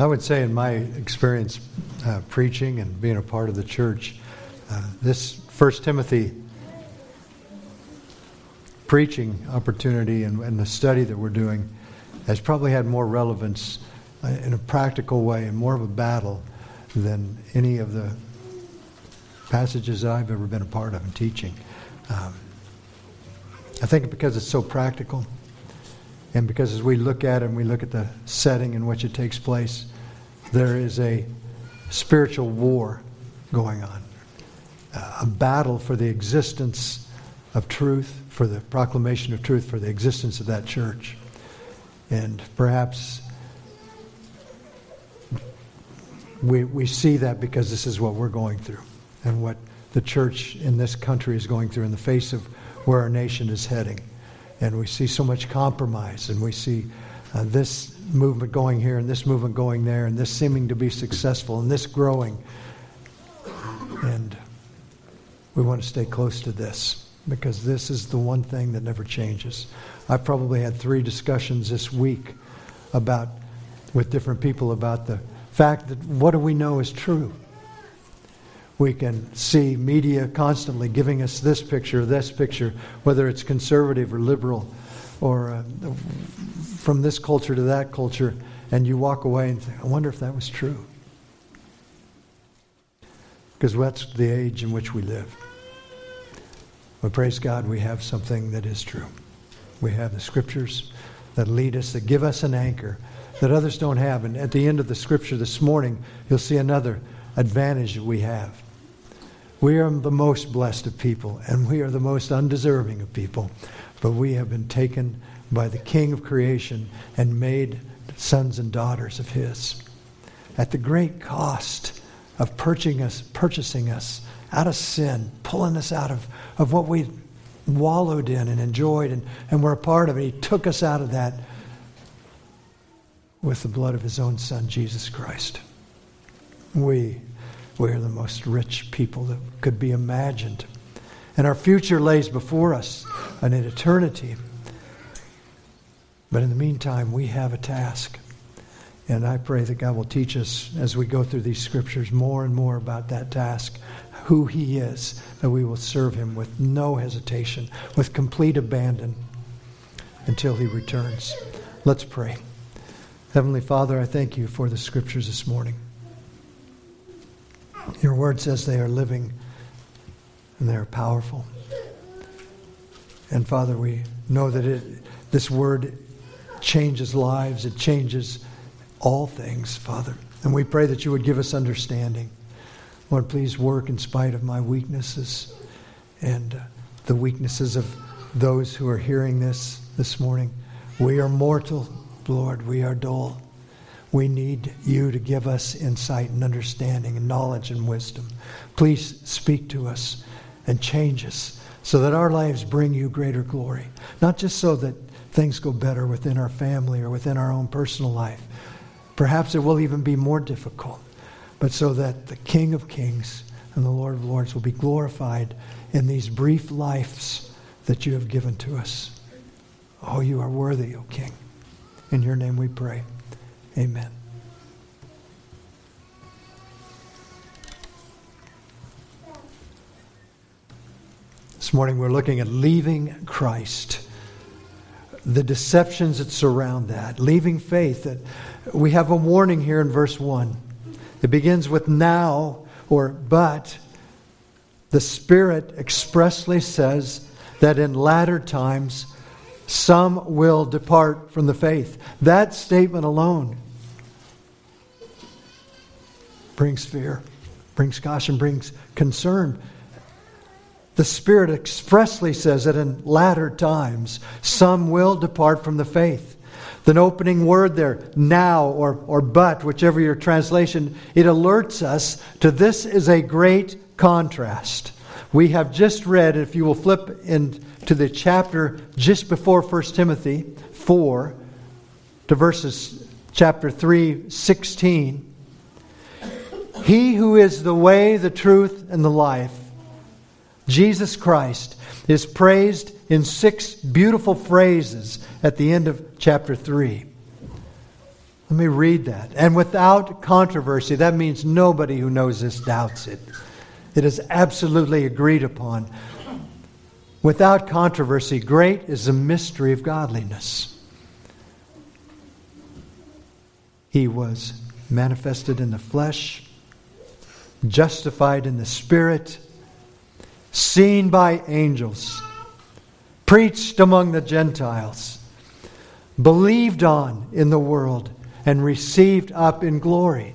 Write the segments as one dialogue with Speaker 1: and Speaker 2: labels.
Speaker 1: I would say, in my experience uh, preaching and being a part of the church, uh, this First Timothy preaching opportunity and, and, the study that we're doing has probably had more relevance uh, in a practical way and more of a battle than any of the passages that I've ever been a part of in teaching. Um, I think because it's so practical, and because as we look at it and we look at the setting in which it takes place, there is a spiritual war going on, uh, a battle for the existence of truth, for the proclamation of truth, for the existence of that church. And perhaps we, we see that because this is what we're going through and what the church in this country is going through in the face of where our nation is heading. And we see so much compromise, and we see uh, this movement going here, and this movement going there, and this seeming to be successful, and this growing. And we want to stay close to this because this is the one thing that never changes. I've probably had three discussions this week about with different people about the fact that what do we know is true? We can see media constantly giving us this picture, this picture, whether it's conservative or liberal, or uh, from this culture to that culture, and you walk away and think, I wonder if that was true. Because that's the age in which we live. But praise God, we have something that is true. We have the scriptures that lead us, that give us an anchor that others don't have. And at the end of the scripture this morning, you'll see another advantage that we have. We are the most blessed of people, and we are the most undeserving of people. But we have been taken by the King of creation and made sons and daughters of His. At the great cost of purchasing us, purchasing us out of sin, pulling us out of, of what we wallowed in and enjoyed and, and were a part of. And He took us out of that with the blood of his own son, Jesus Christ. We, we are the most rich people that could be imagined. And our future lays before us in eternity. But in the meantime, we have a task. And I pray that God will teach us as we go through these scriptures more and more about that task, who He is, that we will serve Him with no hesitation, with complete abandon until He returns. Let's pray. Heavenly Father, I thank you for the scriptures this morning. Your word says they are living and they are powerful. And Father, we know that it, this word changes lives, it changes all things, Father. And we pray that you would give us understanding. Lord, please work in spite of my weaknesses and uh, the weaknesses of those who are hearing this this morning. We are mortal. Lord, we are dull. We need you to give us insight and understanding and knowledge and wisdom. Please speak to us and change us so that our lives bring you greater glory. Not just so that things go better within our family or within our own personal life. Perhaps it will even be more difficult, but so that the King of Kings and the Lord of Lords will be glorified in these brief lives that you have given to us. Oh, you are worthy, O King. In your name we pray. Amen. This morning we're looking at leaving Christ. The deceptions that surround that, leaving faith. That we have a warning here in verse 1. It begins with now or but. The Spirit expressly says that in latter times some will depart from the faith. That statement alone brings fear, brings caution, brings concern. The Spirit expressly says that in latter times some will depart from the faith. The opening word there, now or, or but, whichever your translation, it alerts us to this is a great contrast. We have just read, if you will flip into the chapter just before 1 Timothy 4 to verses chapter 3, 16. He who is the way, the truth, and the life, Jesus Christ, is praised in six beautiful phrases at the end of chapter 3. Let me read that. And without controversy, that means nobody who knows this doubts it. It is absolutely agreed upon. Without controversy, great is the mystery of godliness. He was manifested in the flesh, justified in the spirit, seen by angels, preached among the Gentiles, believed on in the world, and received up in glory.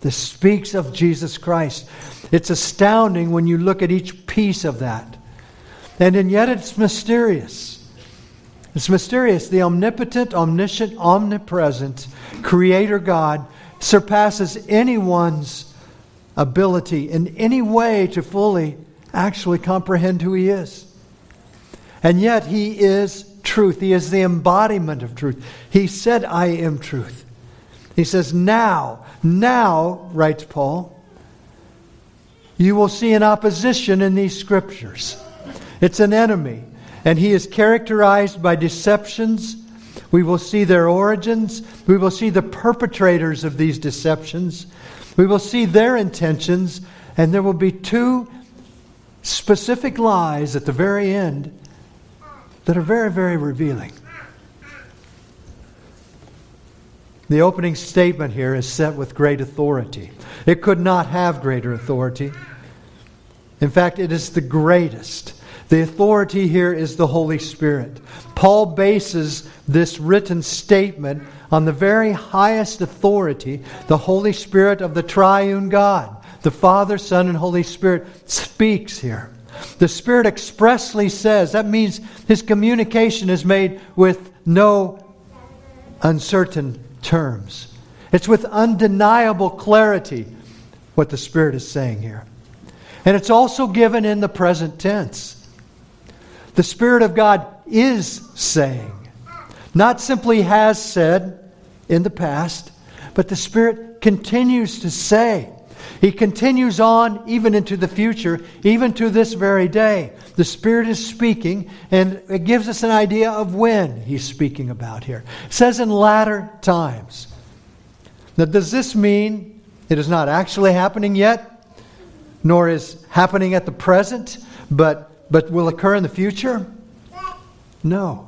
Speaker 1: This speaks of Jesus Christ. It's astounding when you look at each piece of that. And, and yet it's mysterious. It's mysterious. The omnipotent, omniscient, omnipresent Creator God surpasses anyone's ability in any way to fully actually comprehend who He is. And yet He is truth. He is the embodiment of truth. He said, I am truth. He says, Now, now, writes Paul, you will see an opposition in these scriptures. It's an enemy, and he is characterized by deceptions. We will see their origins. We will see the perpetrators of these deceptions. We will see their intentions, and there will be two specific lies at the very end that are very, very revealing. The opening statement here is set with great authority. It could not have greater authority. In fact, it is the greatest. The authority here is the Holy Spirit. Paul bases this written statement on the very highest authority, the Holy Spirit of the triune God. The Father, Son, and Holy Spirit speaks here. The Spirit expressly says, that means his communication is made with no uncertain terms. It's with undeniable clarity what the Spirit is saying here. And it's also given in the present tense. The Spirit of God is saying, not simply has said in the past, but the Spirit continues to say. He continues on even into the future, even to this very day. The Spirit is speaking, and it gives us an idea of when He's speaking about here. It says in latter times. Now, does this mean it is not actually happening yet, nor is happening at the present, but, but will occur in the future? No.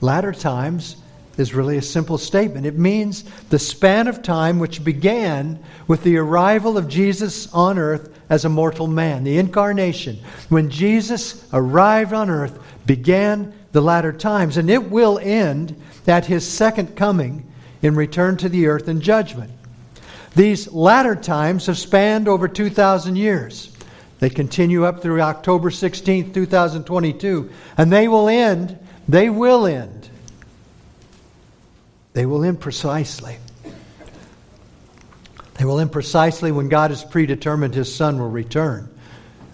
Speaker 1: Latter times is really a simple statement. It means the span of time which began with the arrival of Jesus on earth as a mortal man, the incarnation. When Jesus arrived on earth, began the latter times, and it will end at his second coming in return to the earth in judgment. These latter times have spanned over 2,000 years. They continue up through October 16, 2022, and they will end, they will end they will end precisely. They will end precisely when God has predetermined his Son will return,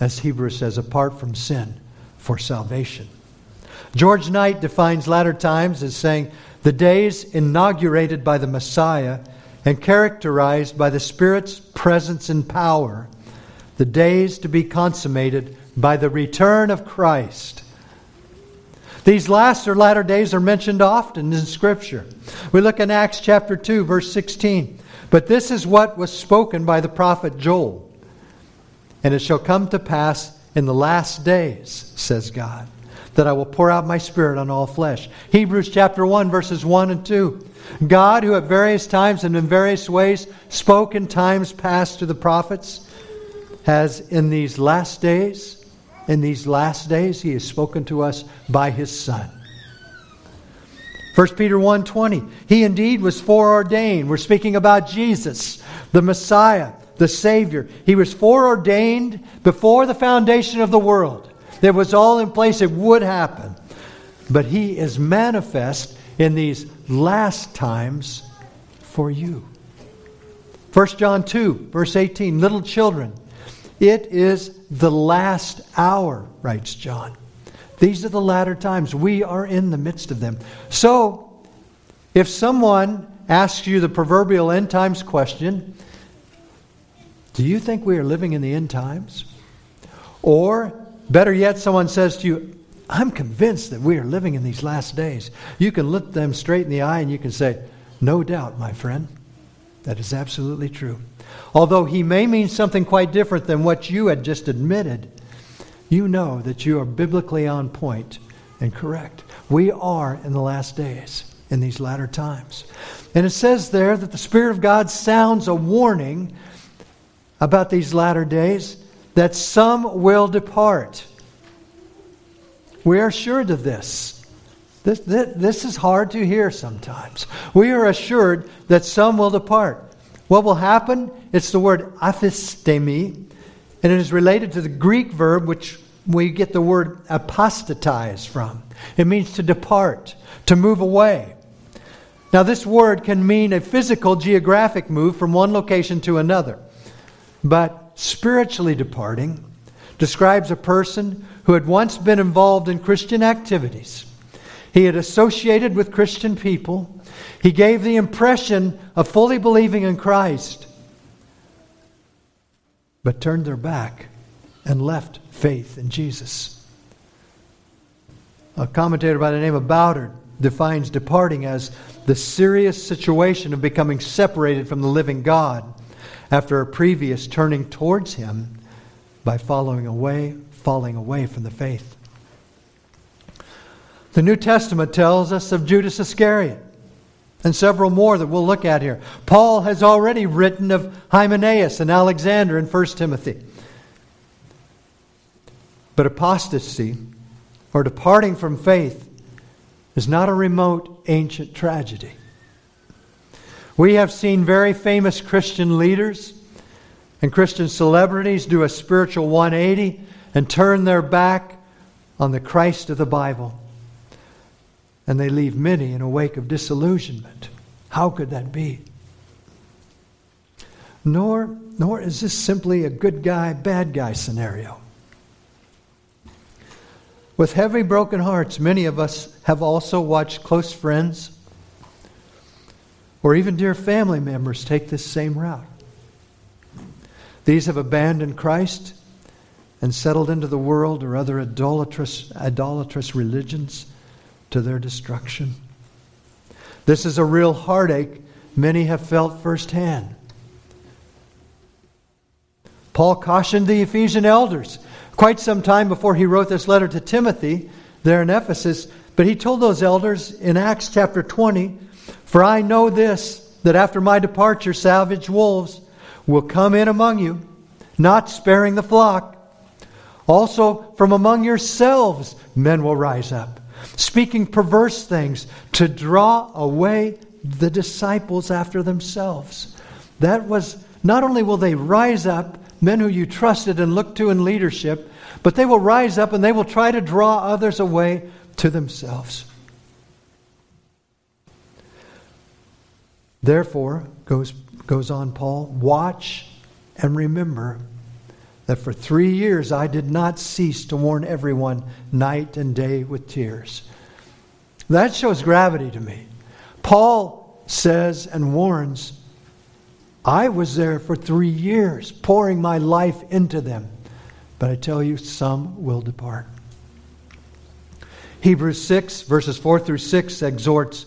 Speaker 1: as Hebrews says, apart from sin for salvation. George Knight defines latter times as saying, the days inaugurated by the Messiah and characterized by the Spirit's presence and power, the days to be consummated by the return of Christ these last or latter days are mentioned often in Scripture. We look in Acts chapter 2, verse 16. But this is what was spoken by the prophet Joel. And it shall come to pass in the last days, says God, that I will pour out my spirit on all flesh. Hebrews chapter 1, verses 1 and 2. God, who at various times and in various ways spoke in times past to the prophets, has in these last days in these last days he has spoken to us by his son. 1 peter 1.20 he indeed was foreordained. We're speaking about jesus the messiah the savior. He was foreordained before the foundation of the world. It was all in place. It would happen. But he is manifest in these last times for you. 1 john 2 verse 18 little children it is the last hour, writes John. These are the latter times. We are in the midst of them. So, if someone asks you the proverbial end times question, do you think we are living in the end times? Or, better yet, someone says to you, I'm convinced that we are living in these last days. You can look them straight in the eye and you can say, No doubt, my friend. That is absolutely true. Although he may mean something quite different than what you had just admitted, you know that you are biblically on point and correct. We are in the last days, in these latter times. And it says there that the Spirit of God sounds a warning about these latter days that some will depart. We are assured of this. This, this, this, is hard to hear sometimes. We are assured that some will depart. What will happen? It's the word aphistemi, and it is related to the Greek verb which we get the word apostatize from. It means to depart, to move away. Now, this word can mean a physical, geographic move from one location to another. But spiritually departing describes a person who had once been involved in Christian activities he had associated with Christian people. He gave the impression of fully believing in Christ, but turned their back and left faith in Jesus. A commentator by the name of Bowder defines departing as the serious situation of becoming separated from the living God after a previous turning towards Him by following away, falling away from the faith. The New Testament tells us of Judas Iscariot and several more that we'll look at here. Paul has already written of Hymenaeus and Alexander in 1 Timothy. But apostasy, or departing from faith, is not a remote ancient tragedy. We have seen very famous Christian leaders and Christian celebrities do a spiritual 180 and turn their back on the Christ of the Bible and they leave many in a wake of disillusionment. How could that be? Nor, nor is this simply a good guy, bad guy scenario. With heavy, broken hearts, many of us have also watched close friends or even dear family members take this same route. These have abandoned Christ and settled into the world or other idolatrous, idolatrous religions to their destruction. This is a real heartache many have felt firsthand. Paul cautioned the Ephesian elders quite some time before he wrote this letter to Timothy there in Ephesus, but he told those elders in Acts chapter 20 For I know this, that after my departure, savage wolves will come in among you, not sparing the flock. Also, from among yourselves, men will rise up speaking perverse things to draw away the disciples after themselves. That was not only will they rise up, men who you trusted and looked to in leadership, but they will rise up and they will try to draw others away to themselves. Therefore, goes, goes on Paul, watch and remember that for three years I did not cease to warn everyone night and day with tears. That shows gravity to me. Paul says and warns, I was there for three years, pouring my life into them. But I tell you, some will depart. Hebrews 6, verses 4 through 6 exhorts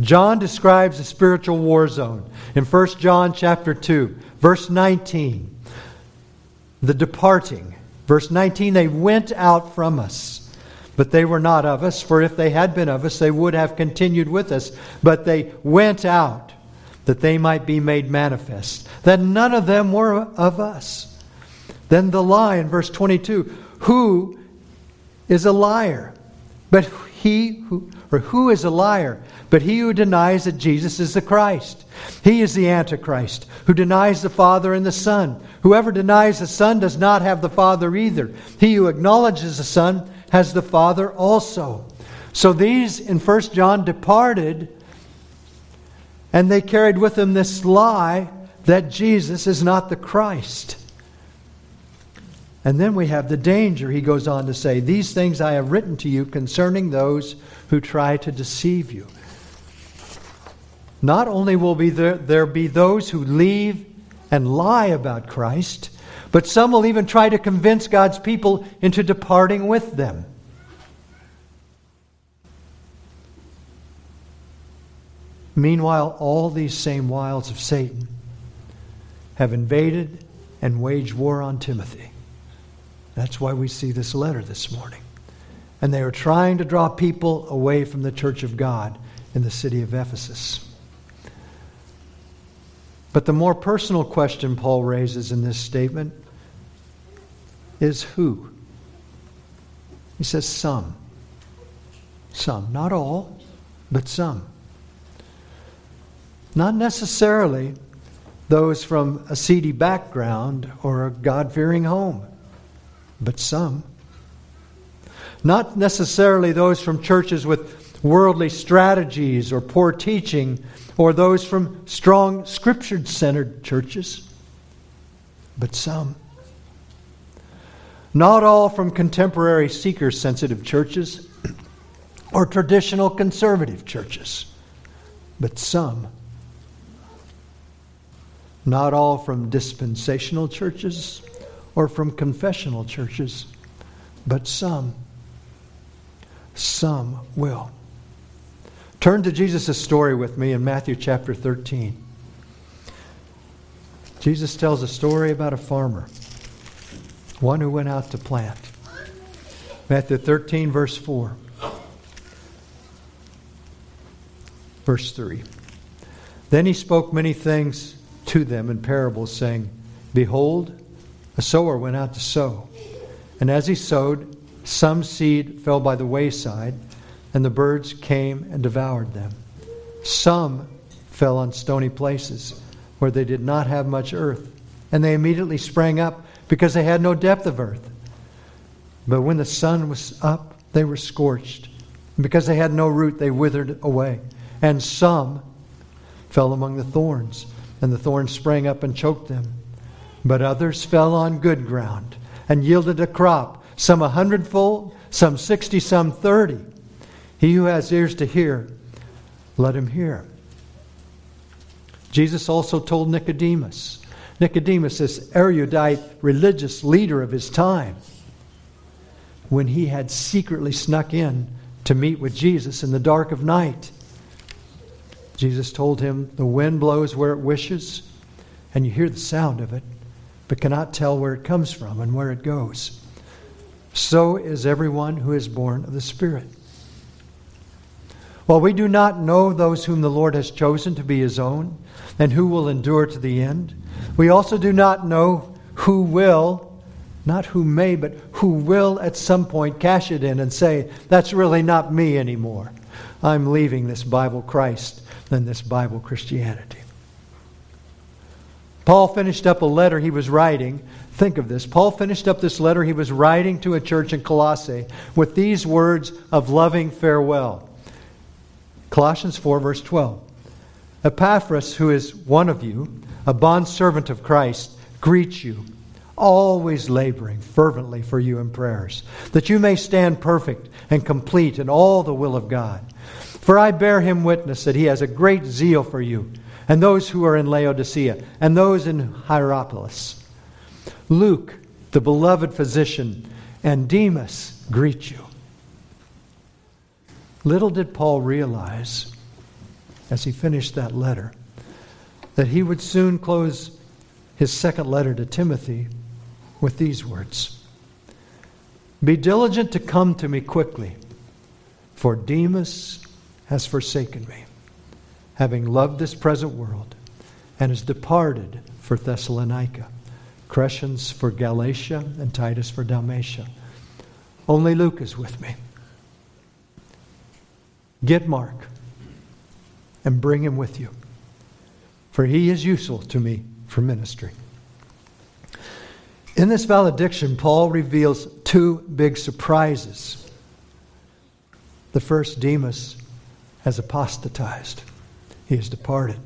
Speaker 1: John describes a spiritual war zone in 1 John chapter 2, verse 19. The departing. Verse 19, they went out from us. But they were not of us, for if they had been of us, they would have continued with us. But they went out that they might be made manifest, that none of them were of us. Then the lie in verse 22 Who is a liar? But he who, or who is a liar? But he who denies that Jesus is the Christ. He is the Antichrist, who denies the Father and the Son. Whoever denies the Son does not have the Father either. He who acknowledges the Son has the Father also. So these in 1 John departed, and they carried with them this lie that Jesus is not the Christ. And then we have the danger, he goes on to say, These things I have written to you concerning those who try to deceive you. Not only will be there, there be those who leave and lie about Christ, but some will even try to convince God's people into departing with them. Meanwhile, all these same wiles of Satan have invaded and waged war on Timothy. That's why we see this letter this morning. And they are trying to draw people away from the church of God in the city of Ephesus. But the more personal question Paul raises in this statement is who? He says some. Some. Not all, but some. Not necessarily those from a seedy background or a God fearing home, but some. Not necessarily those from churches with worldly strategies or poor teaching, or those from strong scripture centered churches, but some. Not all from contemporary seeker sensitive churches or traditional conservative churches, but some not all from dispensational churches or from confessional churches, but some. Some will. Turn to Jesus' story with me in Matthew chapter 13. Jesus tells a story about a farmer, one who went out to plant. Matthew 13, verse 4. Verse 3. Then he spoke many things to them in parables, saying, Behold, a sower went out to sow. And as he sowed, some seed fell by the wayside, and the birds came and devoured them. Some fell on stony places, where they did not have much earth, and they immediately sprang up, because they had no depth of earth. But when the sun was up, they were scorched. And because they had no root, they withered away. And some fell among the thorns and the thorns sprang up and choked them. But others fell on good ground and yielded a crop, some a hundredfold, some sixty, some thirty. He who has ears to hear, let him hear. Jesus also told Nicodemus, Nicodemus, this erudite religious leader of his time, when he had secretly snuck in to meet with Jesus in the dark of night. Jesus told him, The wind blows where it wishes, and you hear the sound of it, but cannot tell where it comes from and where it goes. So is everyone who is born of the Spirit. While we do not know those whom the Lord has chosen to be his own and who will endure to the end, we also do not know who will, not who may, but who will at some point cash it in and say, That's really not me anymore. I'm leaving this Bible Christ than this Bible Christianity. Paul finished up a letter he was writing. Think of this. Paul finished up this letter he was writing to a church in Colossae with these words of loving farewell. Colossians 4, verse 12. Epaphras, who is one of you, a bondservant of Christ, greets you, always laboring fervently for you in prayers, that you may stand perfect and complete in all the will of God. For I bear him witness that he has a great zeal for you, and those who are in Laodicea, and those in Hierapolis. Luke, the beloved physician, and Demas greet you. Little did Paul realize, as he finished that letter, that he would soon close his second letter to Timothy with these words Be diligent to come to me quickly, for Demas has forsaken me, having loved this present world, and has departed for Thessalonica, Crescens for Galatia, and Titus for Dalmatia. Only Luke is with me. Get Mark and bring him with you, for he is useful to me for ministry. In this valediction, Paul reveals two big surprises. The first, Demas, has apostatized, he has departed.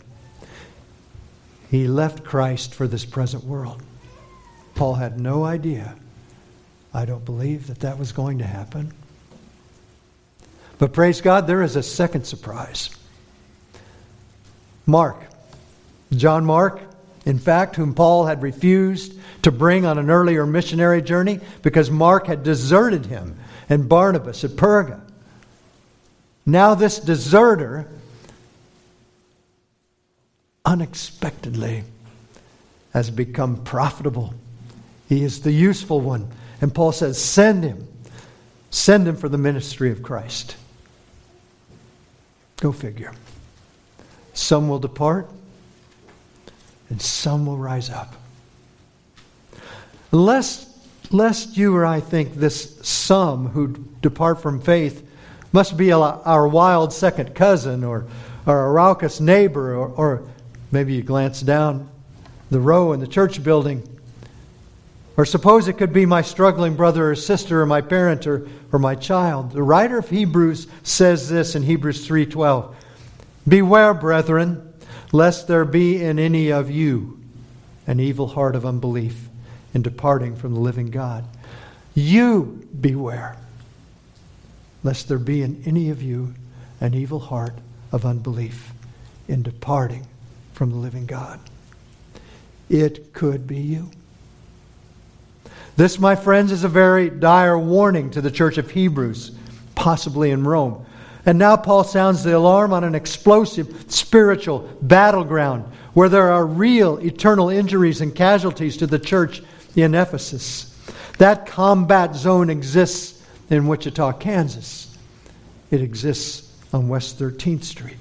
Speaker 1: He left Christ for this present world. Paul had no idea. I don't believe that that was going to happen. But praise God, there is a second surprise. Mark, John Mark, in fact, whom Paul had refused to bring on an earlier missionary journey because Mark had deserted him and Barnabas at Perga. Now, this deserter unexpectedly has become profitable. He is the useful one. And Paul says, Send him. Send him for the ministry of Christ. Go figure. Some will depart, and some will rise up. Lest, lest you or I think this some who depart from faith must be our wild second cousin or, or a raucous neighbor, or, or maybe you glance down the row in the church building. Or suppose it could be my struggling brother or sister or my parent or, or my child. The writer of Hebrews says this in Hebrews 3:12. Beware, brethren, lest there be in any of you an evil heart of unbelief in departing from the living God. You beware, lest there be in any of you an evil heart of unbelief in departing from the living God. It could be you. This, my friends, is a very dire warning to the church of Hebrews, possibly in Rome. And now Paul sounds the alarm on an explosive spiritual battleground where there are real eternal injuries and casualties to the church in Ephesus. That combat zone exists in Wichita, Kansas. It exists on West 13th Street.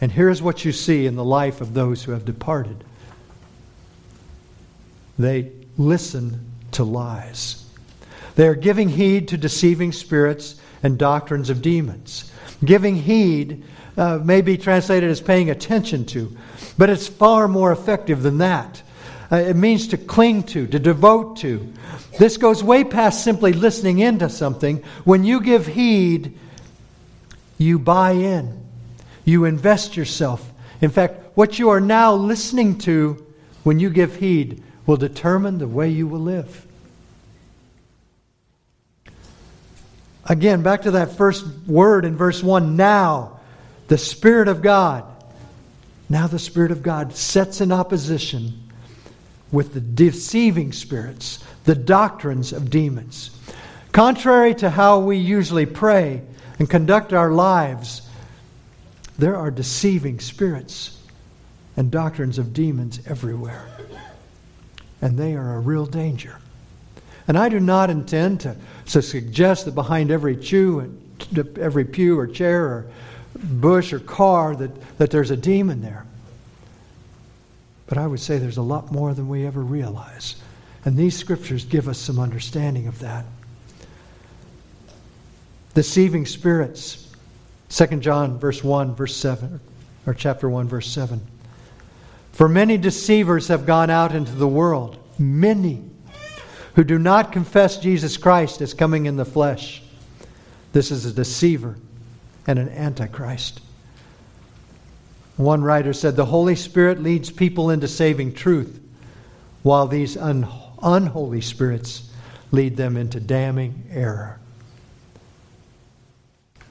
Speaker 1: And here's what you see in the life of those who have departed they listen to lies. They are giving heed to deceiving spirits and doctrines of demons. Giving heed uh, may be translated as paying attention to, but it's far more effective than that. Uh, it means to cling to, to devote to. This goes way past simply listening into something. When you give heed, you buy in, you invest yourself. In fact, what you are now listening to when you give heed will determine the way you will live. Again, back to that first word in verse 1 now, the Spirit of God. Now, the Spirit of God sets in opposition with the deceiving spirits, the doctrines of demons. Contrary to how we usually pray and conduct our lives, there are deceiving spirits and doctrines of demons everywhere. And they are a real danger. And I do not intend to, to suggest that behind every pew, every pew or chair or bush or car that, that there's a demon there. But I would say there's a lot more than we ever realize. And these scriptures give us some understanding of that. Deceiving spirits. 2 John verse 1 verse 7 or chapter 1 verse 7. For many deceivers have gone out into the world, many who do not confess Jesus Christ as coming in the flesh. This is a deceiver and an antichrist. One writer said, The Holy Spirit leads people into saving truth, while these un- unholy spirits lead them into damning error.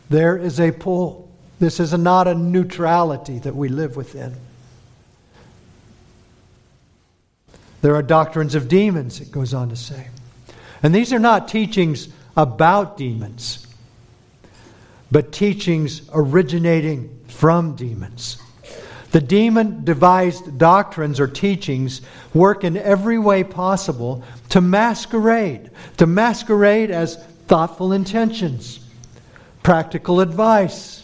Speaker 1: There is a pull. This is not a neutrality that we live within. There are doctrines of demons, it goes on to say. And these are not teachings about demons, but teachings originating from demons. The demon devised doctrines or teachings work in every way possible to masquerade, to masquerade as thoughtful intentions, practical advice,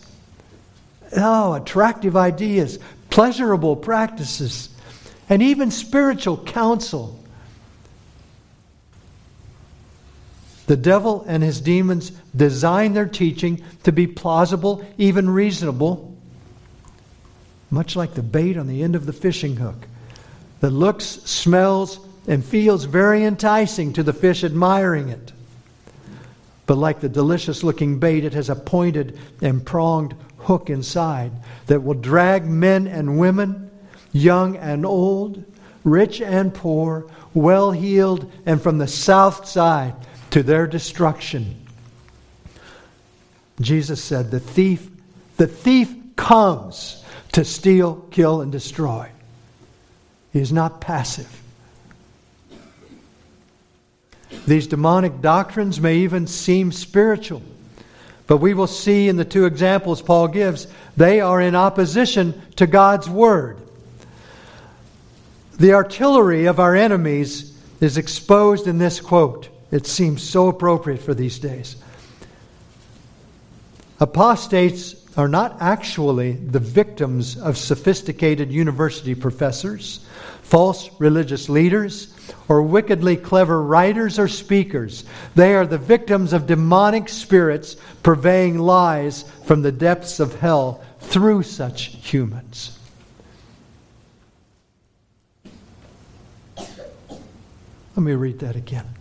Speaker 1: oh, attractive ideas, pleasurable practices, and even spiritual counsel. The devil and his demons design their teaching to be plausible, even reasonable, much like the bait on the end of the fishing hook that looks, smells, and feels very enticing to the fish admiring it. But like the delicious looking bait, it has a pointed and pronged hook inside that will drag men and women, young and old, rich and poor, well heeled, and from the south side to their destruction. Jesus said, The thief, the thief comes to steal, kill, and destroy. He is not passive. These demonic doctrines may even seem spiritual, but we will see in the two examples Paul gives, they are in opposition to God's Word. The artillery of our enemies is exposed in this quote. It seems so appropriate for these days. Apostates are not actually the victims of sophisticated university professors, false religious leaders, or wickedly clever writers or speakers. They are the victims of demonic spirits purveying lies from the depths of hell through such humans. Let me read that again.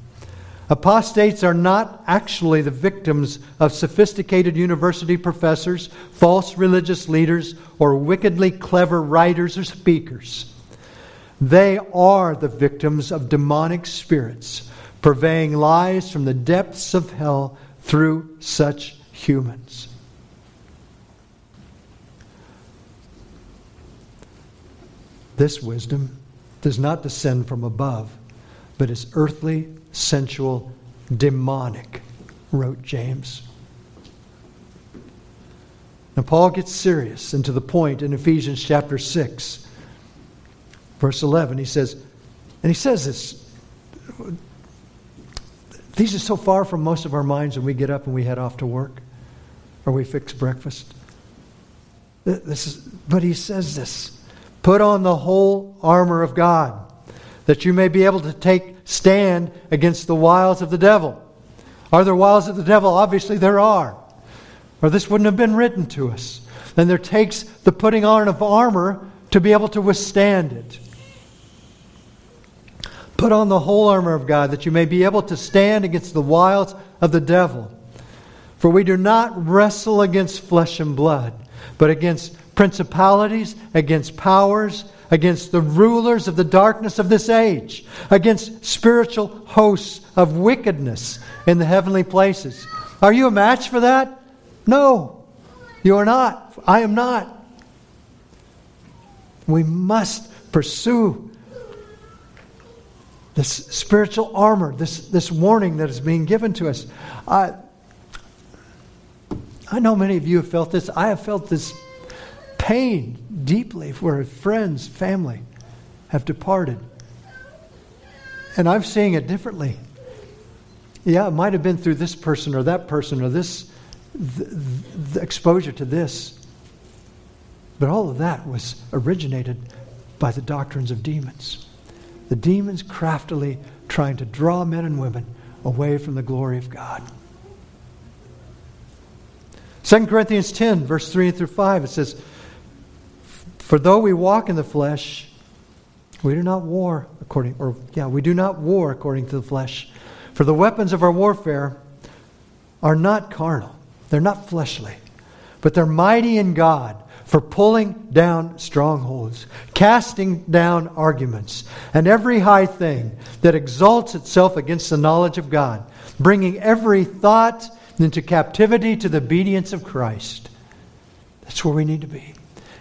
Speaker 1: Apostates are not actually the victims of sophisticated university professors, false religious leaders, or wickedly clever writers or speakers. They are the victims of demonic spirits, purveying lies from the depths of hell through such humans. This wisdom does not descend from above, but is earthly, sensual, demonic, wrote James. Now, Paul gets serious and to the point in Ephesians chapter 6 verse 11, he says, and he says this. These are so far from most of our minds when we get up and we head off to work or we fix breakfast. This is, but he says this Put on the whole armor of God, that you may be able to take stand against the wiles of the devil. Are there wiles of the devil? Obviously, there are. Or this wouldn't have been written to us. Then there takes the putting on of armor to be able to withstand it. Put on the whole armor of God that you may be able to stand against the wiles of the devil. For we do not wrestle against flesh and blood, but against principalities, against powers, against the rulers of the darkness of this age, against spiritual hosts of wickedness in the heavenly places. Are you a match for that? No, you are not. I am not. We must pursue this spiritual armor, this, this warning that is being given to us. I, I know many of you have felt this. I have felt this pain deeply where friends, family have departed. And I'm seeing it differently. Yeah, it might have been through this person or that person or this the, the exposure to this. But all of that was originated by the doctrines of demons the demons craftily trying to draw men and women away from the glory of God. 2 Corinthians 10, verse 3 through 5, it says, For though we walk in the flesh, we do not war according, or yeah, we do not war according to the flesh. For the weapons of our warfare are not carnal, they're not fleshly, but they're mighty in God for pulling down strongholds, casting down arguments, and every high thing that exalts itself against the knowledge of God, bringing every thought into captivity to the obedience of Christ. That's where we need to be.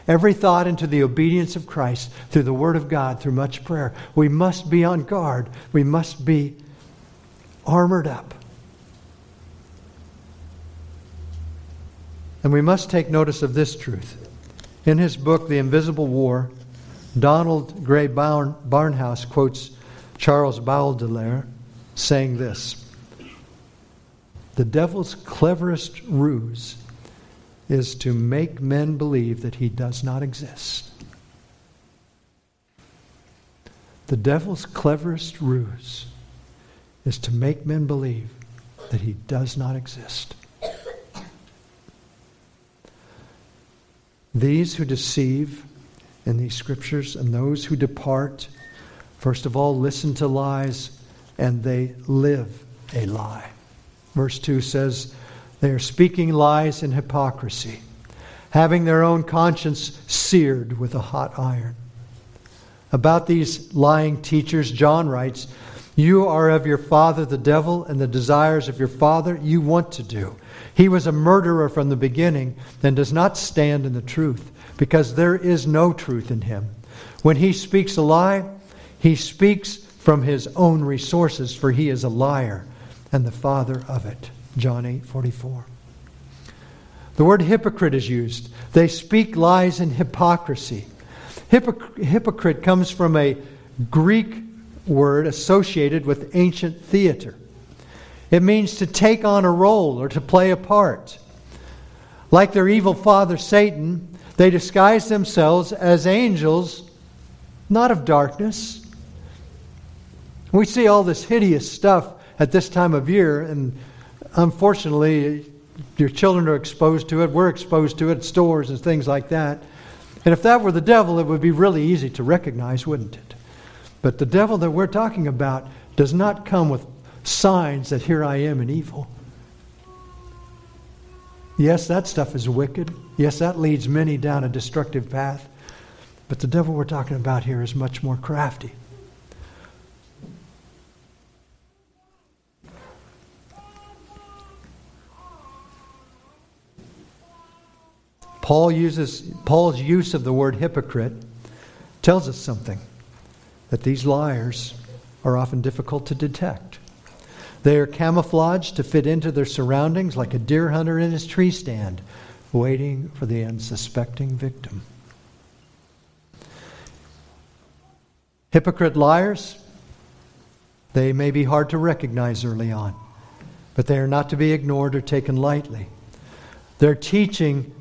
Speaker 1: Every thought into the obedience of Christ through the Word of God, through much prayer. We must be on guard. We must be armored up. And we must take notice of this truth. In his book, The Invisible War, Donald Grey Barnhouse quotes Charles Baudelaire saying this The devil's cleverest ruse is to make men believe that he does not exist. The devil's cleverest ruse is to make men believe that he does not exist. These who deceive in these scriptures and those who depart, first of all, listen to lies and they live a lie. Verse 2 says, They are speaking lies and hypocrisy, having their own conscience seared with a hot iron. About these lying teachers, John writes, You are of your father the devil, and the desires of your father you want to do. He was a murderer from the beginning and does not stand in the truth, because there is no truth in him. When he speaks a lie, he speaks from his own resources, for he is a liar and the father of it. John 8 44. The word hypocrite is used. They speak lies in hypocrisy. hypocrite comes from a Greek word associated with ancient theater. It means to take on a role or to play a part. Like their evil father Satan, they disguise themselves as angels, not of darkness. We see all this hideous stuff at this time of year, and unfortunately, your children are exposed to it. We're exposed to it stores and things like that. And if that were the devil, it would be really easy to recognize, wouldn't it? But the devil that we're talking about does not come with signs that here I am in evil. Yes, that stuff is wicked. Yes, that leads many down a destructive path. But the devil we're talking about here is much more crafty. Paul uses Paul's use of the word hypocrite tells us something that these liars are often difficult to detect. They are camouflaged to fit into their surroundings like a deer hunter in his tree stand, waiting for the unsuspecting victim. Hypocrite liars, they may be hard to recognize early on, but they are not to be ignored or taken lightly. Their teaching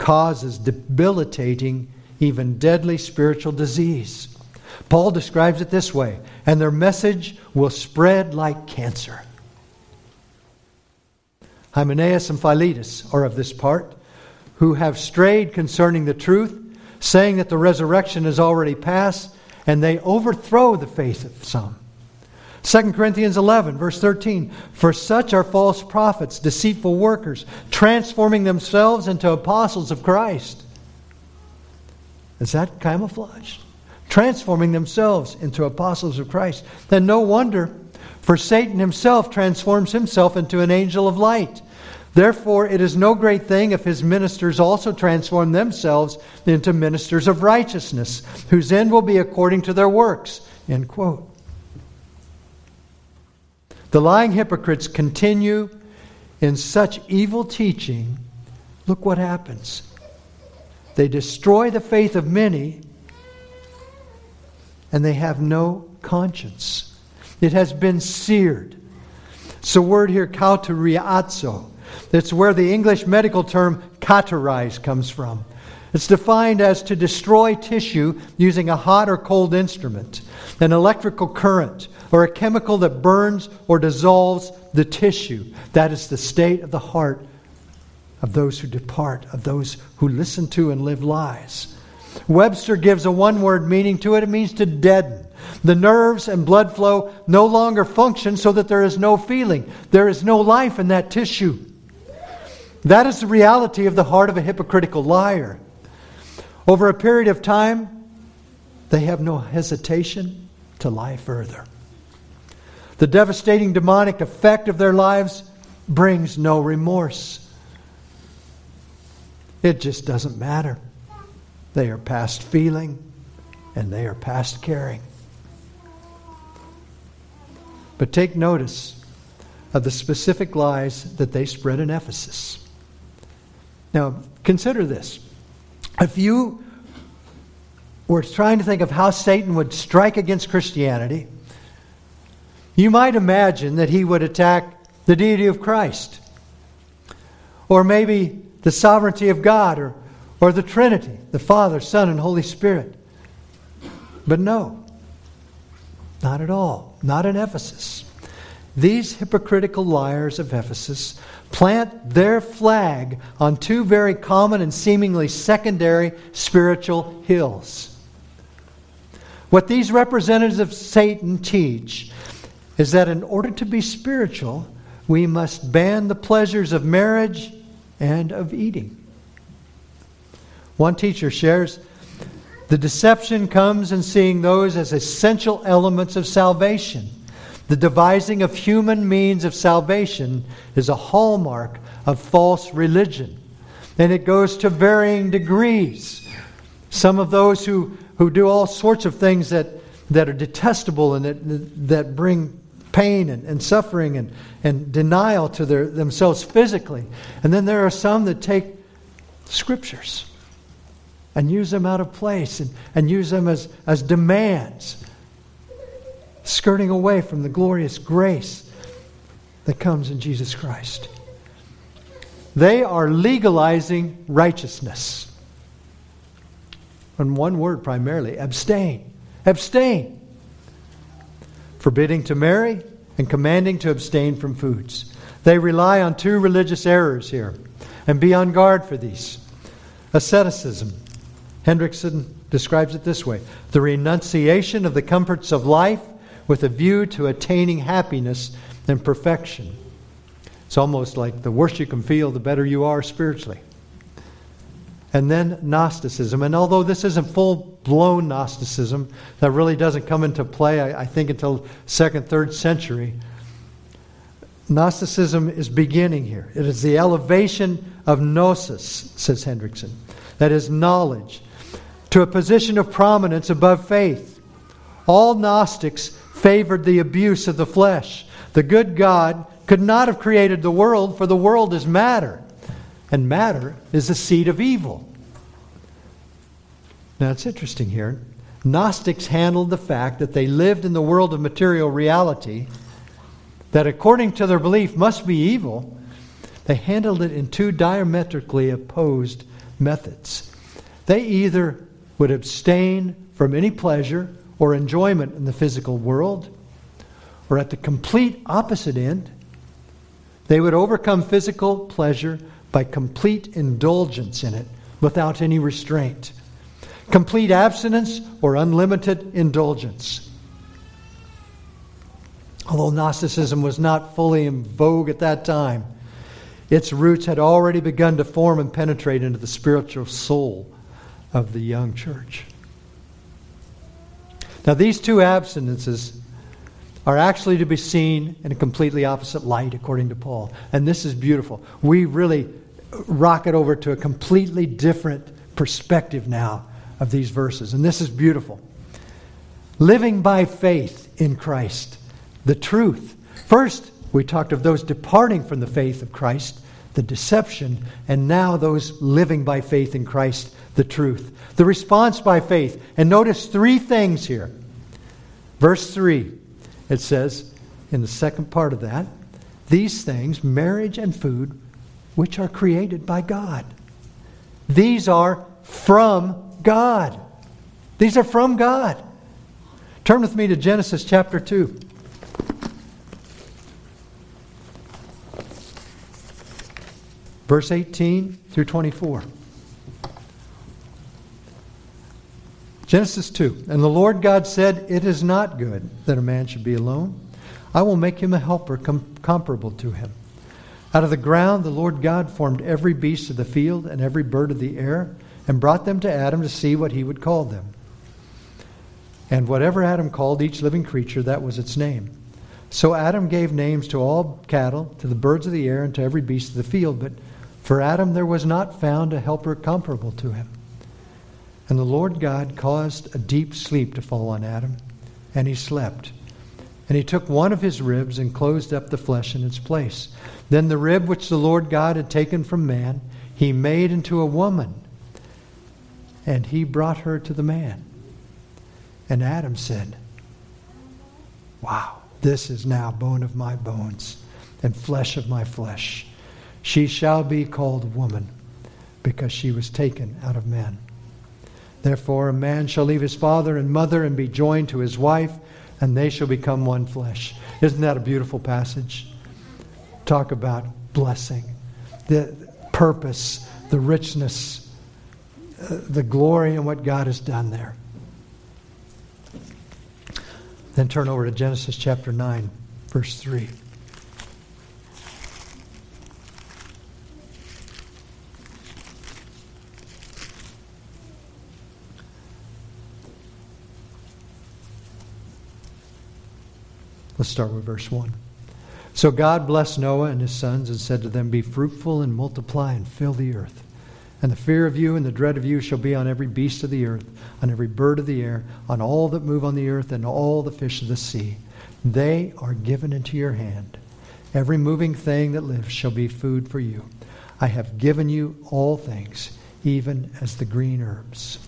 Speaker 1: causes debilitating, even deadly spiritual disease. Paul describes it this way and their message will spread like cancer. Hymenaeus and Philetus are of this part, who have strayed concerning the truth, saying that the resurrection is already past, and they overthrow the faith of some. 2 Corinthians 11, verse 13. For such are false prophets, deceitful workers, transforming themselves into apostles of Christ. Is that camouflage? Transforming themselves into apostles of Christ. Then no wonder, for Satan himself transforms himself into an angel of light. Therefore, it is no great thing if his ministers also transform themselves into ministers of righteousness, whose end will be according to their works. End quote. The lying hypocrites continue in such evil teaching. Look what happens. They destroy the faith of many, and they have no conscience. It has been seared. It's a word here, kauteriazo. That's where the English medical term cauterize comes from. It's defined as to destroy tissue using a hot or cold instrument, an electrical current, or a chemical that burns or dissolves the tissue. That is the state of the heart of those who depart, of those who listen to and live lies. Webster gives a one word meaning to it it means to deaden. The nerves and blood flow no longer function so that there is no feeling, there is no life in that tissue. That is the reality of the heart of a hypocritical liar. Over a period of time, they have no hesitation to lie further. The devastating demonic effect of their lives brings no remorse. It just doesn't matter. They are past feeling and they are past caring. But take notice of the specific lies that they spread in Ephesus. Now, consider this. If you were trying to think of how Satan would strike against Christianity, you might imagine that he would attack the deity of Christ, or maybe the sovereignty of God, or, or the Trinity, the Father, Son, and Holy Spirit. But no, not at all. Not in Ephesus. These hypocritical liars of Ephesus plant their flag on two very common and seemingly secondary spiritual hills. What these representatives of Satan teach is that in order to be spiritual, we must ban the pleasures of marriage and of eating. One teacher shares the deception comes in seeing those as essential elements of salvation. The devising of human means of salvation is a hallmark of false religion. And it goes to varying degrees. Some of those who, who do all sorts of things that, that are detestable and that, that bring pain and, and suffering and, and denial to their, themselves physically. And then there are some that take scriptures and use them out of place and, and use them as, as demands, skirting away from the glorious grace that comes in Jesus Christ. They are legalizing righteousness. And one word primarily abstain. Abstain forbidding to marry, and commanding to abstain from foods. They rely on two religious errors here, and be on guard for these. Asceticism. Hendriksen describes it this way the renunciation of the comforts of life with a view to attaining happiness and perfection. It's almost like the worse you can feel, the better you are spiritually and then Gnosticism. And although this isn't full blown Gnosticism, that really doesn't come into play, I, I, think, until second, third century. Gnosticism is beginning here. It is the elevation of gnosis, says Hendriksen, that is knowledge, to a position of prominence above faith. All Gnostics favored the abuse of the flesh. The good God could not have created the world, for the world is matter and matter is the seed of evil. Now it's interesting here. Gnostics handled the fact that they lived in the world of material reality, that according to their belief must be evil. They handled it in two diametrically opposed methods. They either would abstain from any pleasure or enjoyment in the physical world, or at the complete opposite end, they would overcome physical pleasure by complete indulgence in it without any restraint, complete abstinence or unlimited indulgence. Although Gnosticism was not fully in vogue at that time, its roots had already begun to form and penetrate into the spiritual soul of the young church. Now, these two abstinences are actually to be seen in a completely opposite light, according to Paul. And this is beautiful. We really rocket over to a completely different perspective now of these verses. And this is beautiful. Living by faith in Christ, the truth. First, we talked of those departing from the faith of Christ, the deception, and now those living by faith in Christ, the truth. The response by faith. And notice three things here. Verse 3, it says, in the second part of that, these things, marriage and food, which are created by God. These are from God. These are from God. Turn with me to Genesis chapter 2. Verse 18 through 24. Genesis 2. And the Lord God said, It is not good that a man should be alone. I will make him a helper com- comparable to him. Out of the ground, the Lord God formed every beast of the field and every bird of the air and brought them to Adam to see what he would call them. And whatever Adam called each living creature, that was its name. So Adam gave names to all cattle, to the birds of the air, and to every beast of the field. But for Adam there was not found a helper comparable to him. And the Lord God caused a deep sleep to fall on Adam, and he slept. And he took one of his ribs and closed up the flesh in its place. Then the rib which the Lord God had taken from man, he made into a woman, and he brought her to the man. And Adam said, Wow, this is now bone of my bones and flesh of my flesh. She shall be called woman, because she was taken out of man. Therefore, a man shall leave his father and mother and be joined to his wife and they shall become one flesh. Isn't that a beautiful passage? Talk about blessing, the purpose, the richness, uh, the glory and what God has done there. Then turn over to Genesis chapter 9, verse 3. Let's start with verse 1. So God blessed Noah and his sons and said to them, Be fruitful and multiply and fill the earth. And the fear of you and the dread of you shall be on every beast of the earth, on every bird of the air, on all that move on the earth, and all the fish of the sea. They are given into your hand. Every moving thing that lives shall be food for you. I have given you all things, even as the green herbs.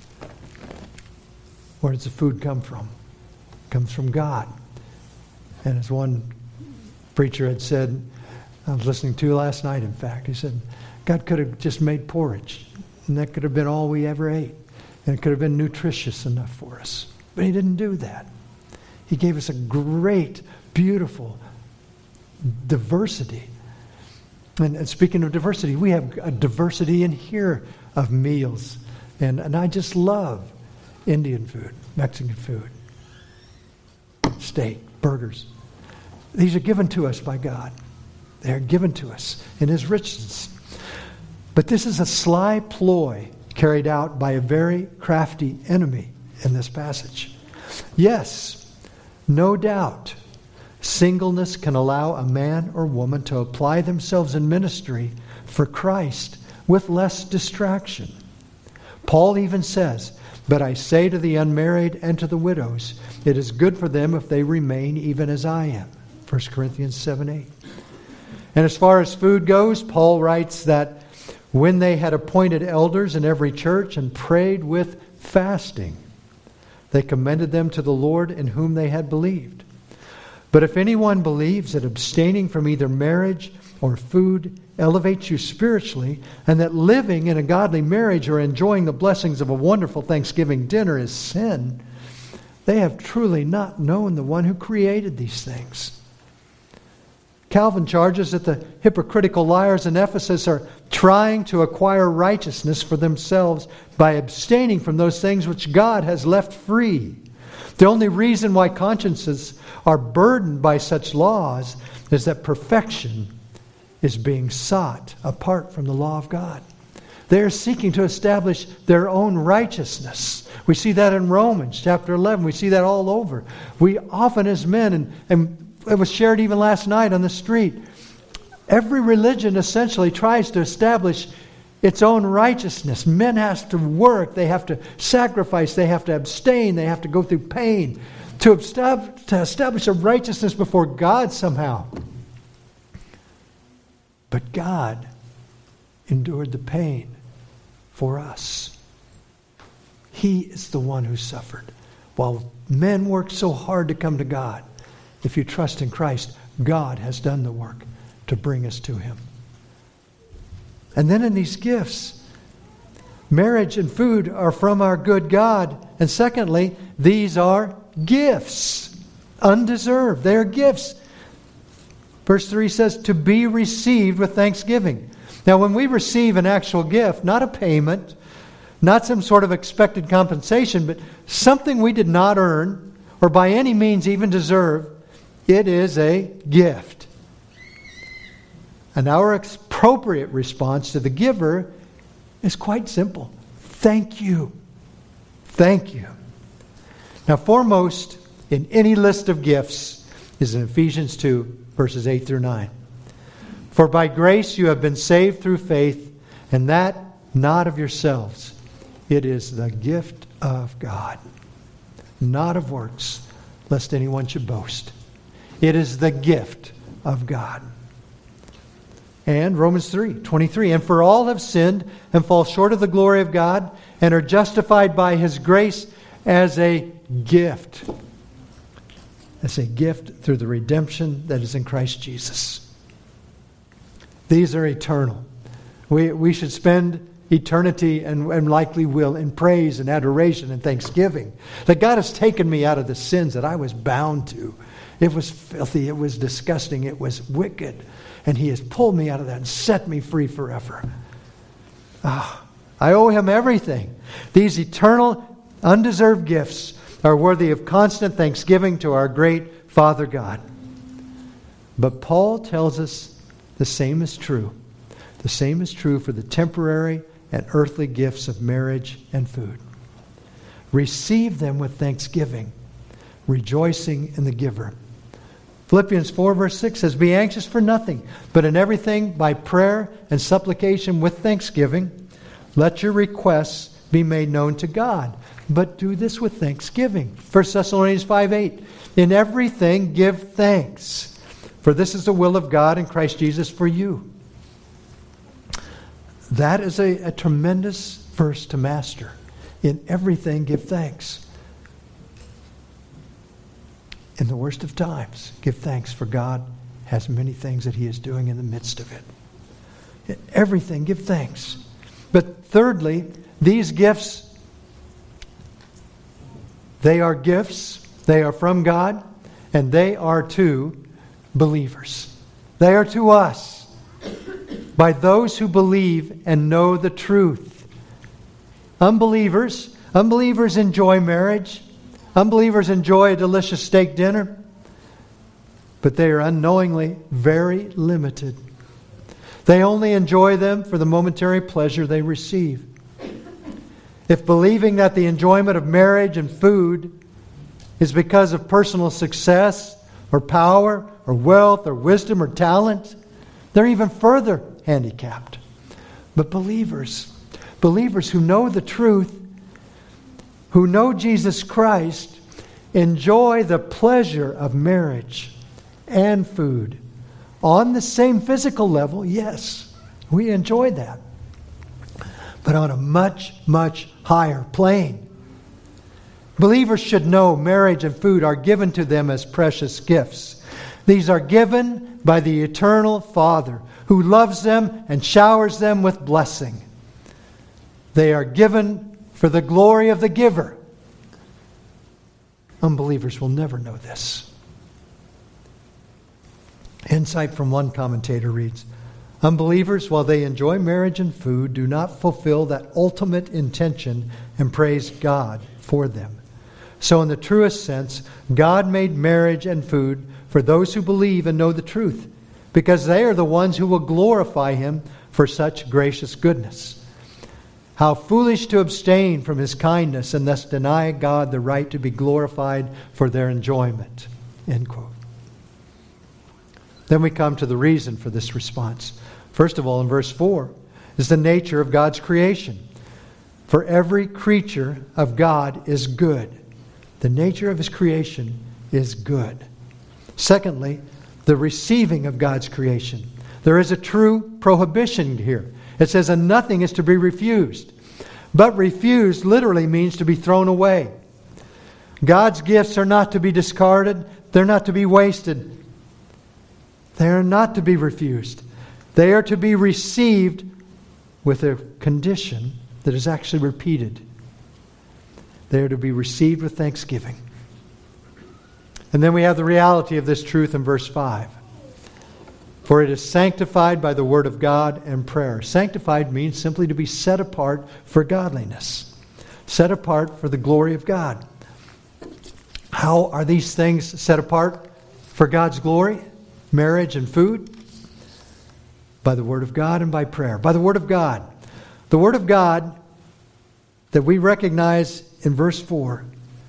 Speaker 1: Where does the food come from? It comes from God. And as one preacher had said, I was listening to last night, in fact, he said, God could have just made porridge, and that could have been all we ever ate, and it could have been nutritious enough for us. But he didn't do that. He gave us a great, beautiful diversity. And, and speaking of diversity, we have a diversity in here of meals. And, and I just love Indian food, Mexican food, steak, burgers. These are given to us by God. They are given to us in His richness. But this is a sly ploy carried out by a very crafty enemy in this passage. Yes, no doubt, singleness can allow a man or woman to apply themselves in ministry for Christ with less distraction. Paul even says, But I say to the unmarried and to the widows, it is good for them if they remain even as I am. 1 Corinthians 7 8. And as far as food goes, Paul writes that when they had appointed elders in every church and prayed with fasting, they commended them to the Lord in whom they had believed. But if anyone believes that abstaining from either marriage or food elevates you spiritually, and that living in a godly marriage or enjoying the blessings of a wonderful Thanksgiving dinner is sin, they have truly not known the one who created these things. Calvin charges that the hypocritical liars in Ephesus are trying to acquire righteousness for themselves by abstaining from those things which God has left free. The only reason why consciences are burdened by such laws is that perfection is being sought apart from the law of God. They are seeking to establish their own righteousness. We see that in Romans chapter 11. We see that all over. We often, as men, and, and it was shared even last night on the street. Every religion essentially tries to establish its own righteousness. Men have to work, they have to sacrifice, they have to abstain, they have to go through pain to establish a righteousness before God somehow. But God endured the pain for us. He is the one who suffered. While men worked so hard to come to God, if you trust in Christ, God has done the work to bring us to Him. And then in these gifts, marriage and food are from our good God. And secondly, these are gifts, undeserved. They are gifts. Verse 3 says, to be received with thanksgiving. Now, when we receive an actual gift, not a payment, not some sort of expected compensation, but something we did not earn or by any means even deserve, it is a gift. And our appropriate response to the giver is quite simple thank you. Thank you. Now, foremost in any list of gifts is in Ephesians 2, verses 8 through 9. For by grace you have been saved through faith, and that not of yourselves. It is the gift of God, not of works, lest anyone should boast. It is the gift of God. And Romans 3 23. And for all have sinned and fall short of the glory of God and are justified by his grace as a gift. As a gift through the redemption that is in Christ Jesus. These are eternal. We, we should spend eternity and, and likely will in praise and adoration and thanksgiving that God has taken me out of the sins that I was bound to it was filthy. It was disgusting. It was wicked. And He has pulled me out of that and set me free forever. Oh, I owe Him everything. These eternal, undeserved gifts are worthy of constant thanksgiving to our great Father God. But Paul tells us the same is true. The same is true for the temporary and earthly gifts of marriage and food. Receive them with thanksgiving, rejoicing in the giver. Philippians 4, verse 6 says, Be anxious for nothing, but in everything by prayer and supplication with thanksgiving, let your requests be made known to God. But do this with thanksgiving. 1 Thessalonians 5 8. In everything give thanks, for this is the will of God in Christ Jesus for you. That is a, a tremendous verse to master. In everything give thanks. In the worst of times, give thanks, for God has many things that He is doing in the midst of it. In everything, give thanks. But thirdly, these gifts, they are gifts, they are from God, and they are to believers. They are to us by those who believe and know the truth. Unbelievers, unbelievers enjoy marriage. Unbelievers enjoy a delicious steak dinner, but they are unknowingly very limited. They only enjoy them for the momentary pleasure they receive. If believing that the enjoyment of marriage and food is because of personal success or power or wealth or wisdom or talent, they're even further handicapped. But believers, believers who know the truth, who know Jesus Christ, enjoy the pleasure of marriage and food on the same physical level, yes, we enjoy that but on a much, much higher plane. Believers should know marriage and food are given to them as precious gifts. These are given by the eternal Father who loves them and showers them with blessing. They are given for the glory of the giver. Unbelievers will never know this. Insight from one commentator reads Unbelievers, while they enjoy marriage and food, do not fulfill that ultimate intention and praise God for them. So, in the truest sense, God made marriage and food for those who believe and know the truth, because they are the ones who will glorify Him for such gracious goodness. How foolish to abstain from His kindness and thus deny God the right to be glorified for their enjoyment. End quote. Then we come to the reason for this response. First of all, in verse 4, is the nature of God's creation. For every creature of God is good. The nature of his creation is good. Secondly, the receiving of God's creation. There is a true prohibition here. It says, and nothing is to be refused. But refused literally means to be thrown away. God's gifts are not to be discarded, they're not to be wasted, they are not to be refused. They are to be received with a condition that is actually repeated. They are to be received with thanksgiving. And then we have the reality of this truth in verse 5. For it is sanctified by the word of God and prayer. Sanctified means simply to be set apart for godliness, set apart for the glory of God. How are these things set apart for God's glory? Marriage and food? by the Word of God and by prayer. By the Word of God. The Word of God that we recognize in verse 4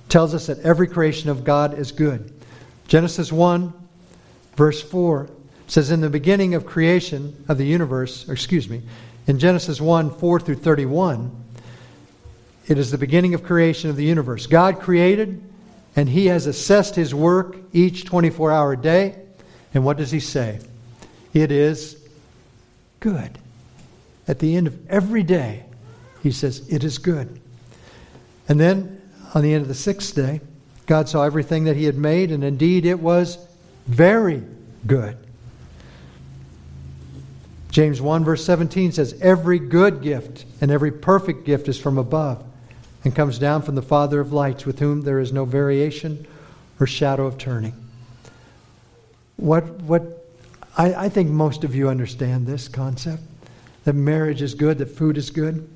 Speaker 1: tells us that every creation of God is good. Genesis 1, verse 4 says, In the beginning of creation of the universe, excuse me, in Genesis 1, 4 through 31, it is the beginning of creation of the universe. God created, and He has assessed His work each 24 hour day. And what does He say? It is good. At the end of every day, he says, It is good. And then on the end of the sixth day, God saw everything that he had made, and indeed it was very good. James 1, verse 17 says, Every good gift and every perfect gift is from above and comes down from the Father of lights, with whom there is no variation or shadow of turning. What, what I, I think most of you understand this concept that marriage is good, that food is good.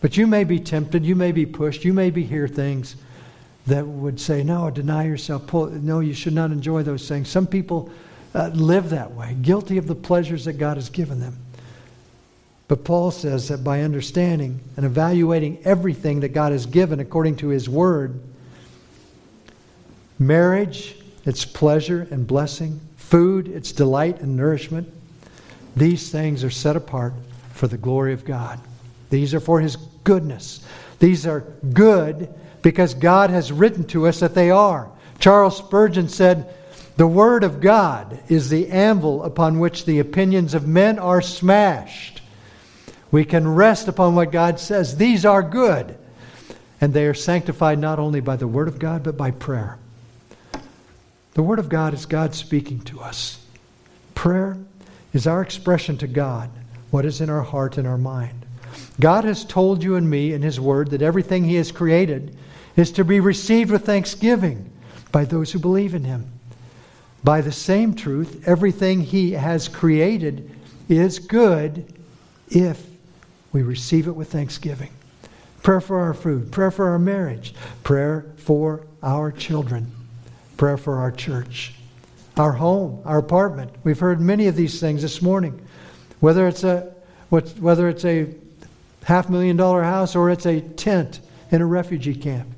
Speaker 1: But you may be tempted, you may be pushed, you may be hear things that would say, no, deny yourself. Pull, no, you should not enjoy those things. Some people uh, live that way, guilty of the pleasures that God has given them. But Paul says that by understanding and evaluating everything that God has given according to his word, marriage its pleasure and blessing, food, its delight and nourishment. These things are set apart for the glory of God. These are for His goodness. These are good because God has written to us that they are. Charles Spurgeon said, The Word of God is the anvil upon which the opinions of men are smashed. We can rest upon what God says. These are good. And they are sanctified not only by the Word of God, but by prayer. The Word of God is God speaking to us. Prayer is our expression to God what is in our heart and our mind. God has told you and me in His Word that everything He has created is to be received with thanksgiving by those who believe in Him. By the same truth, everything He has created is good if we receive it with thanksgiving. Prayer for our food, prayer for our marriage, prayer for our children prayer for our church, our home, our apartment. We've heard many of these things this morning. Whether it's a whether it's a half million dollar house or it's a tent in a refugee camp,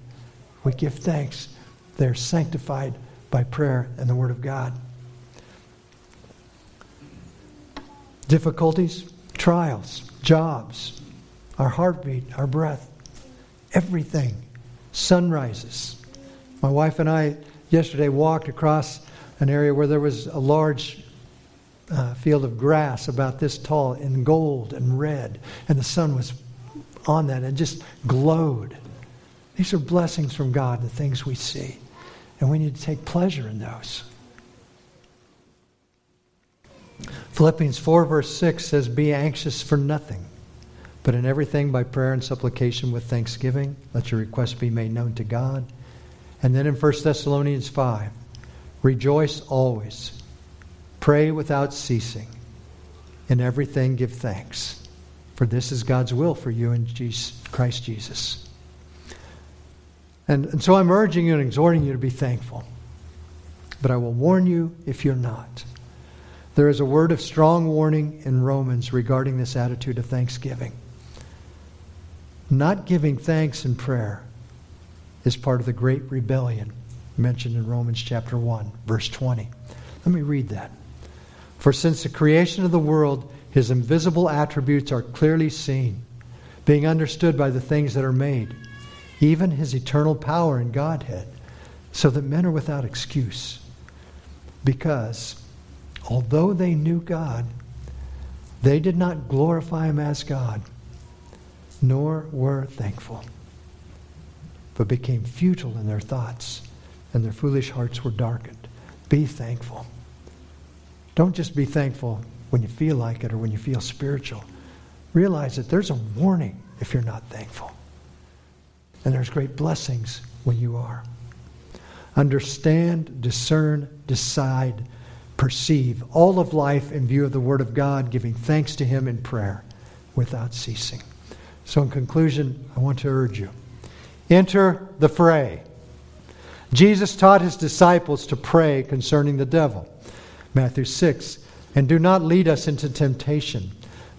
Speaker 1: we give thanks. They're sanctified by prayer and the Word of God. Difficulties, trials, jobs, our heartbeat, our breath, everything. Sunrises. My wife and I yesterday walked across an area where there was a large uh, field of grass about this tall in gold and red, and the sun was on that and just glowed. These are blessings from God, the things we see, and we need to take pleasure in those. Philippians 4, verse 6 says, Be anxious for nothing, but in everything by prayer and supplication with thanksgiving, let your requests be made known to God. And then in 1 Thessalonians 5, rejoice always, pray without ceasing, in everything give thanks, for this is God's will for you in Jesus, Christ Jesus. And, and so I'm urging you and exhorting you to be thankful. But I will warn you if you're not. There is a word of strong warning in Romans regarding this attitude of thanksgiving. Not giving thanks in prayer is part of the great rebellion mentioned in Romans chapter 1, verse 20. Let me read that. For since the creation of the world, his invisible attributes are clearly seen, being understood by the things that are made, even his eternal power and Godhead, so that men are without excuse. Because, although they knew God, they did not glorify him as God, nor were thankful but became futile in their thoughts, and their foolish hearts were darkened. Be thankful. Don't just be thankful when you feel like it or when you feel spiritual. Realize that there's a warning if you're not thankful. And there's great blessings when you are. Understand, discern, decide, perceive all of life in view of the Word of God, giving thanks to Him in prayer without ceasing. So, in conclusion, I want to urge you enter the fray. Jesus taught his disciples to pray concerning the devil. Matthew 6 And do not lead us into temptation,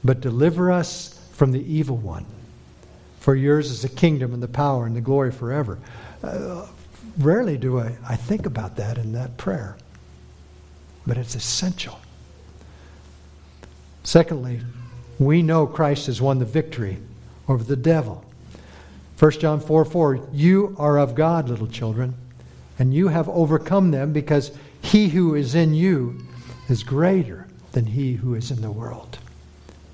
Speaker 1: but deliver us from the evil one. For yours is the kingdom and the power and the glory forever. Uh, rarely do I, I think about that in that prayer, but it's essential. Secondly, we know Christ has won the victory over the devil. 1 John 4 4, you are of God, little children, and you have overcome them because he who is in you is greater than he who is in the world.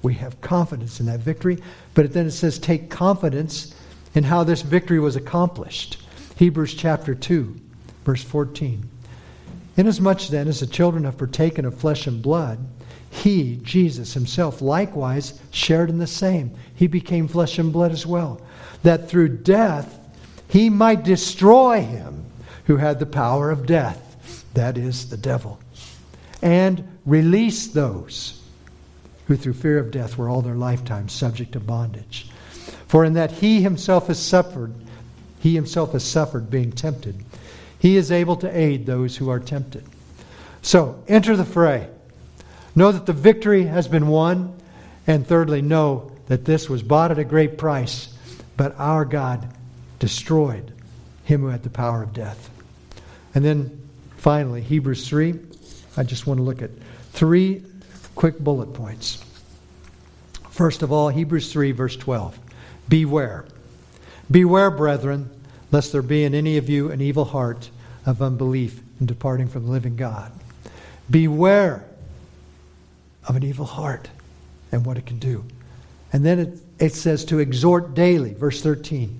Speaker 1: We have confidence in that victory, but then it says, take confidence in how this victory was accomplished. Hebrews chapter 2, verse 14. Inasmuch then as the children have partaken of flesh and blood, he, Jesus himself, likewise shared in the same. He became flesh and blood as well that through death he might destroy him who had the power of death, that is, the devil, and release those who through fear of death were all their lifetime subject to bondage. For in that he himself has suffered, he himself has suffered being tempted, he is able to aid those who are tempted. So, enter the fray. Know that the victory has been won. And thirdly, know that this was bought at a great price but our God destroyed him who had the power of death. And then finally, Hebrews 3, I just want to look at three quick bullet points. First of all, Hebrews 3, verse 12. Beware. Beware, brethren, lest there be in any of you an evil heart of unbelief in departing from the living God. Beware of an evil heart and what it can do. And then it, it says to exhort daily, verse 13.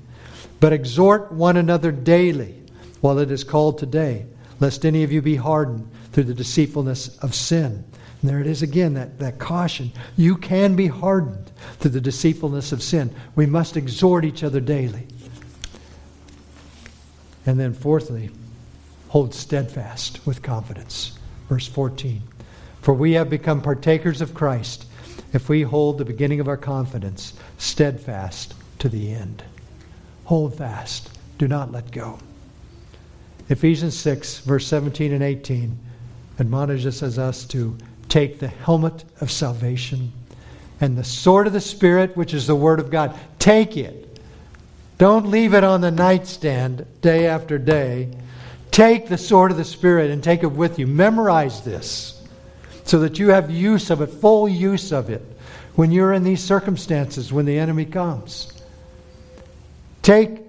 Speaker 1: But exhort one another daily while it is called today, lest any of you be hardened through the deceitfulness of sin. And there it is again, that, that caution. You can be hardened through the deceitfulness of sin. We must exhort each other daily. And then, fourthly, hold steadfast with confidence. Verse 14. For we have become partakers of Christ if we hold the beginning of our confidence steadfast to the end. Hold fast. Do not let go. Ephesians 6, verse 17 and 18 admonishes us to take the helmet of salvation and the sword of the Spirit, which is the Word of God. Take it. Don't leave it on the nightstand day after day. Take the sword of the Spirit and take it with you. Memorize this so that you have use of it, full use of it, when you're in these circumstances, when the enemy comes. Take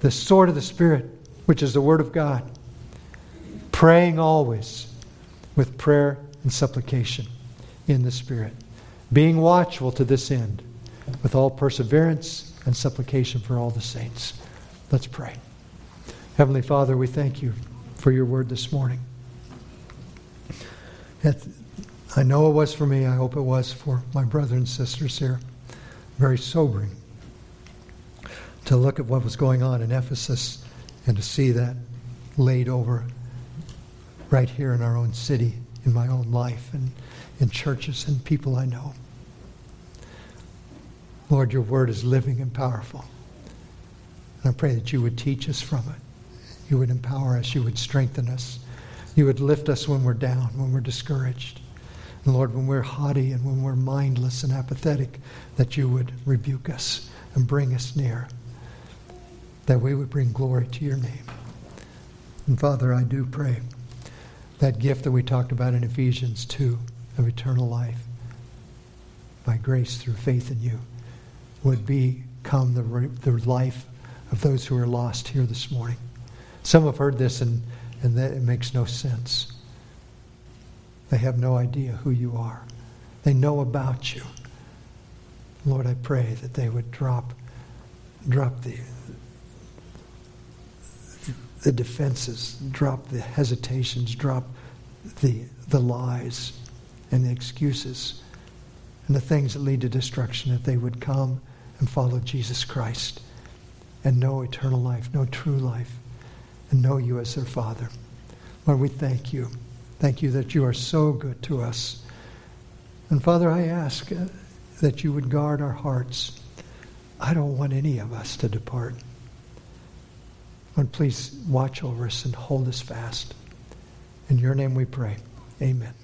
Speaker 1: the sword of the Spirit, which is the Word of God, praying always with prayer and supplication in the Spirit, being watchful to this end, with all perseverance and supplication for all the saints. Let's pray. Heavenly Father, we thank you for your word this morning. I know it was for me. I hope it was for my brothers and sisters here. Very sobering to look at what was going on in Ephesus and to see that laid over right here in our own city in my own life and in churches and people I know. Lord, your word is living and powerful. And I pray that you would teach us from it. You would empower us. You would strengthen us. You would lift us when we're down, when we're discouraged. And Lord, when we're haughty and when we're mindless and apathetic, that you would rebuke us and bring us near. That we would bring glory to your name. And Father, I do pray that gift that we talked about in Ephesians 2 of eternal life by grace through faith in you would become the, the life of those who are lost here this morning. Some have heard this and, and that it makes no sense. They have no idea who you are. They know about you. Lord, I pray that they would drop, drop the, the defenses, drop the hesitations, drop the, the lies and the excuses and the things that lead to destruction, that they would come and follow Jesus Christ and know eternal life, know true life, and know you as their Father. Lord, we thank you. Thank you that you are so good to us. And Father, I ask uh, that you would guard our hearts. I don't want any of us to depart. Lord, please watch over us and hold us fast. In your name we pray. Amen.